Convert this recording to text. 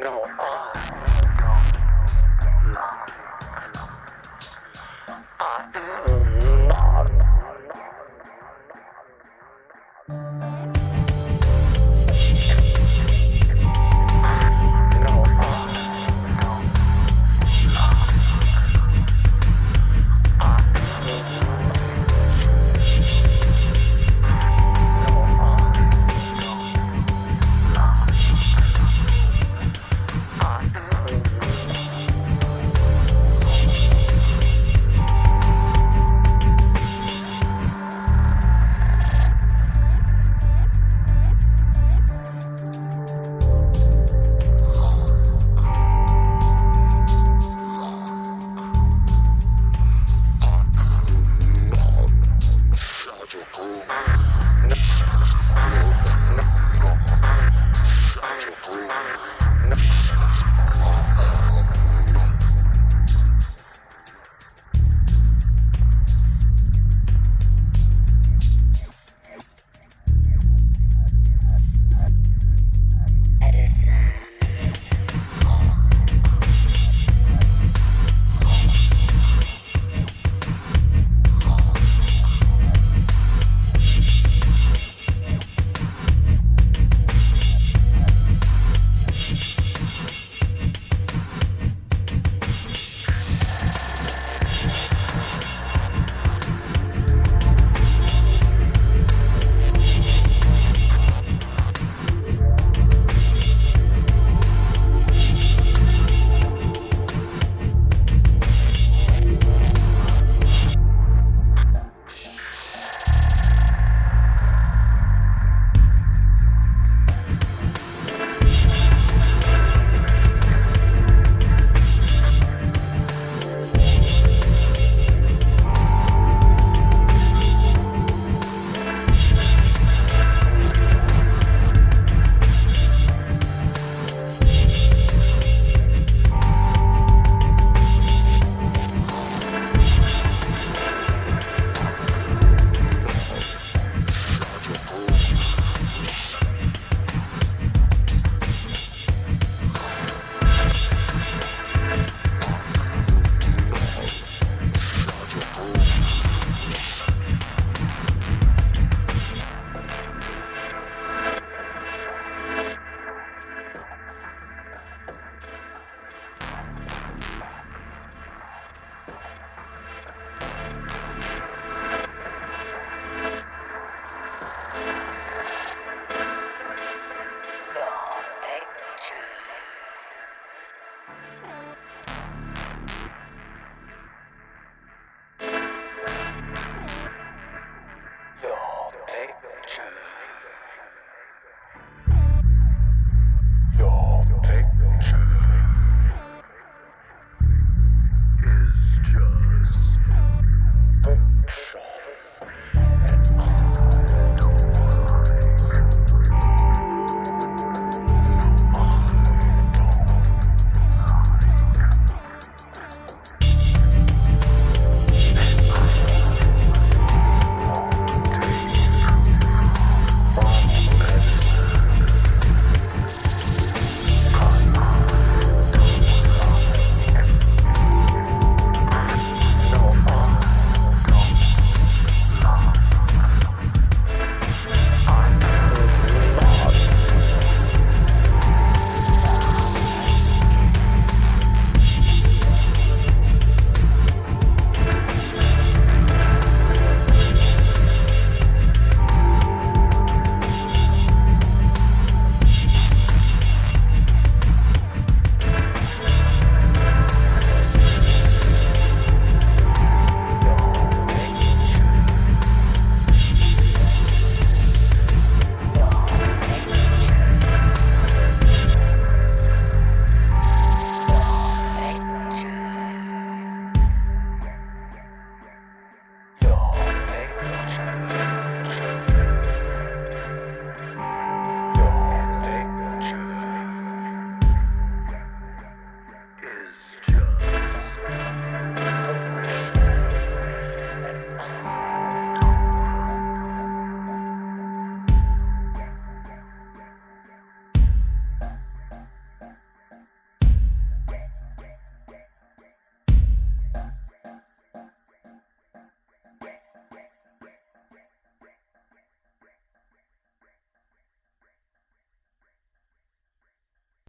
No, ah. Yeah.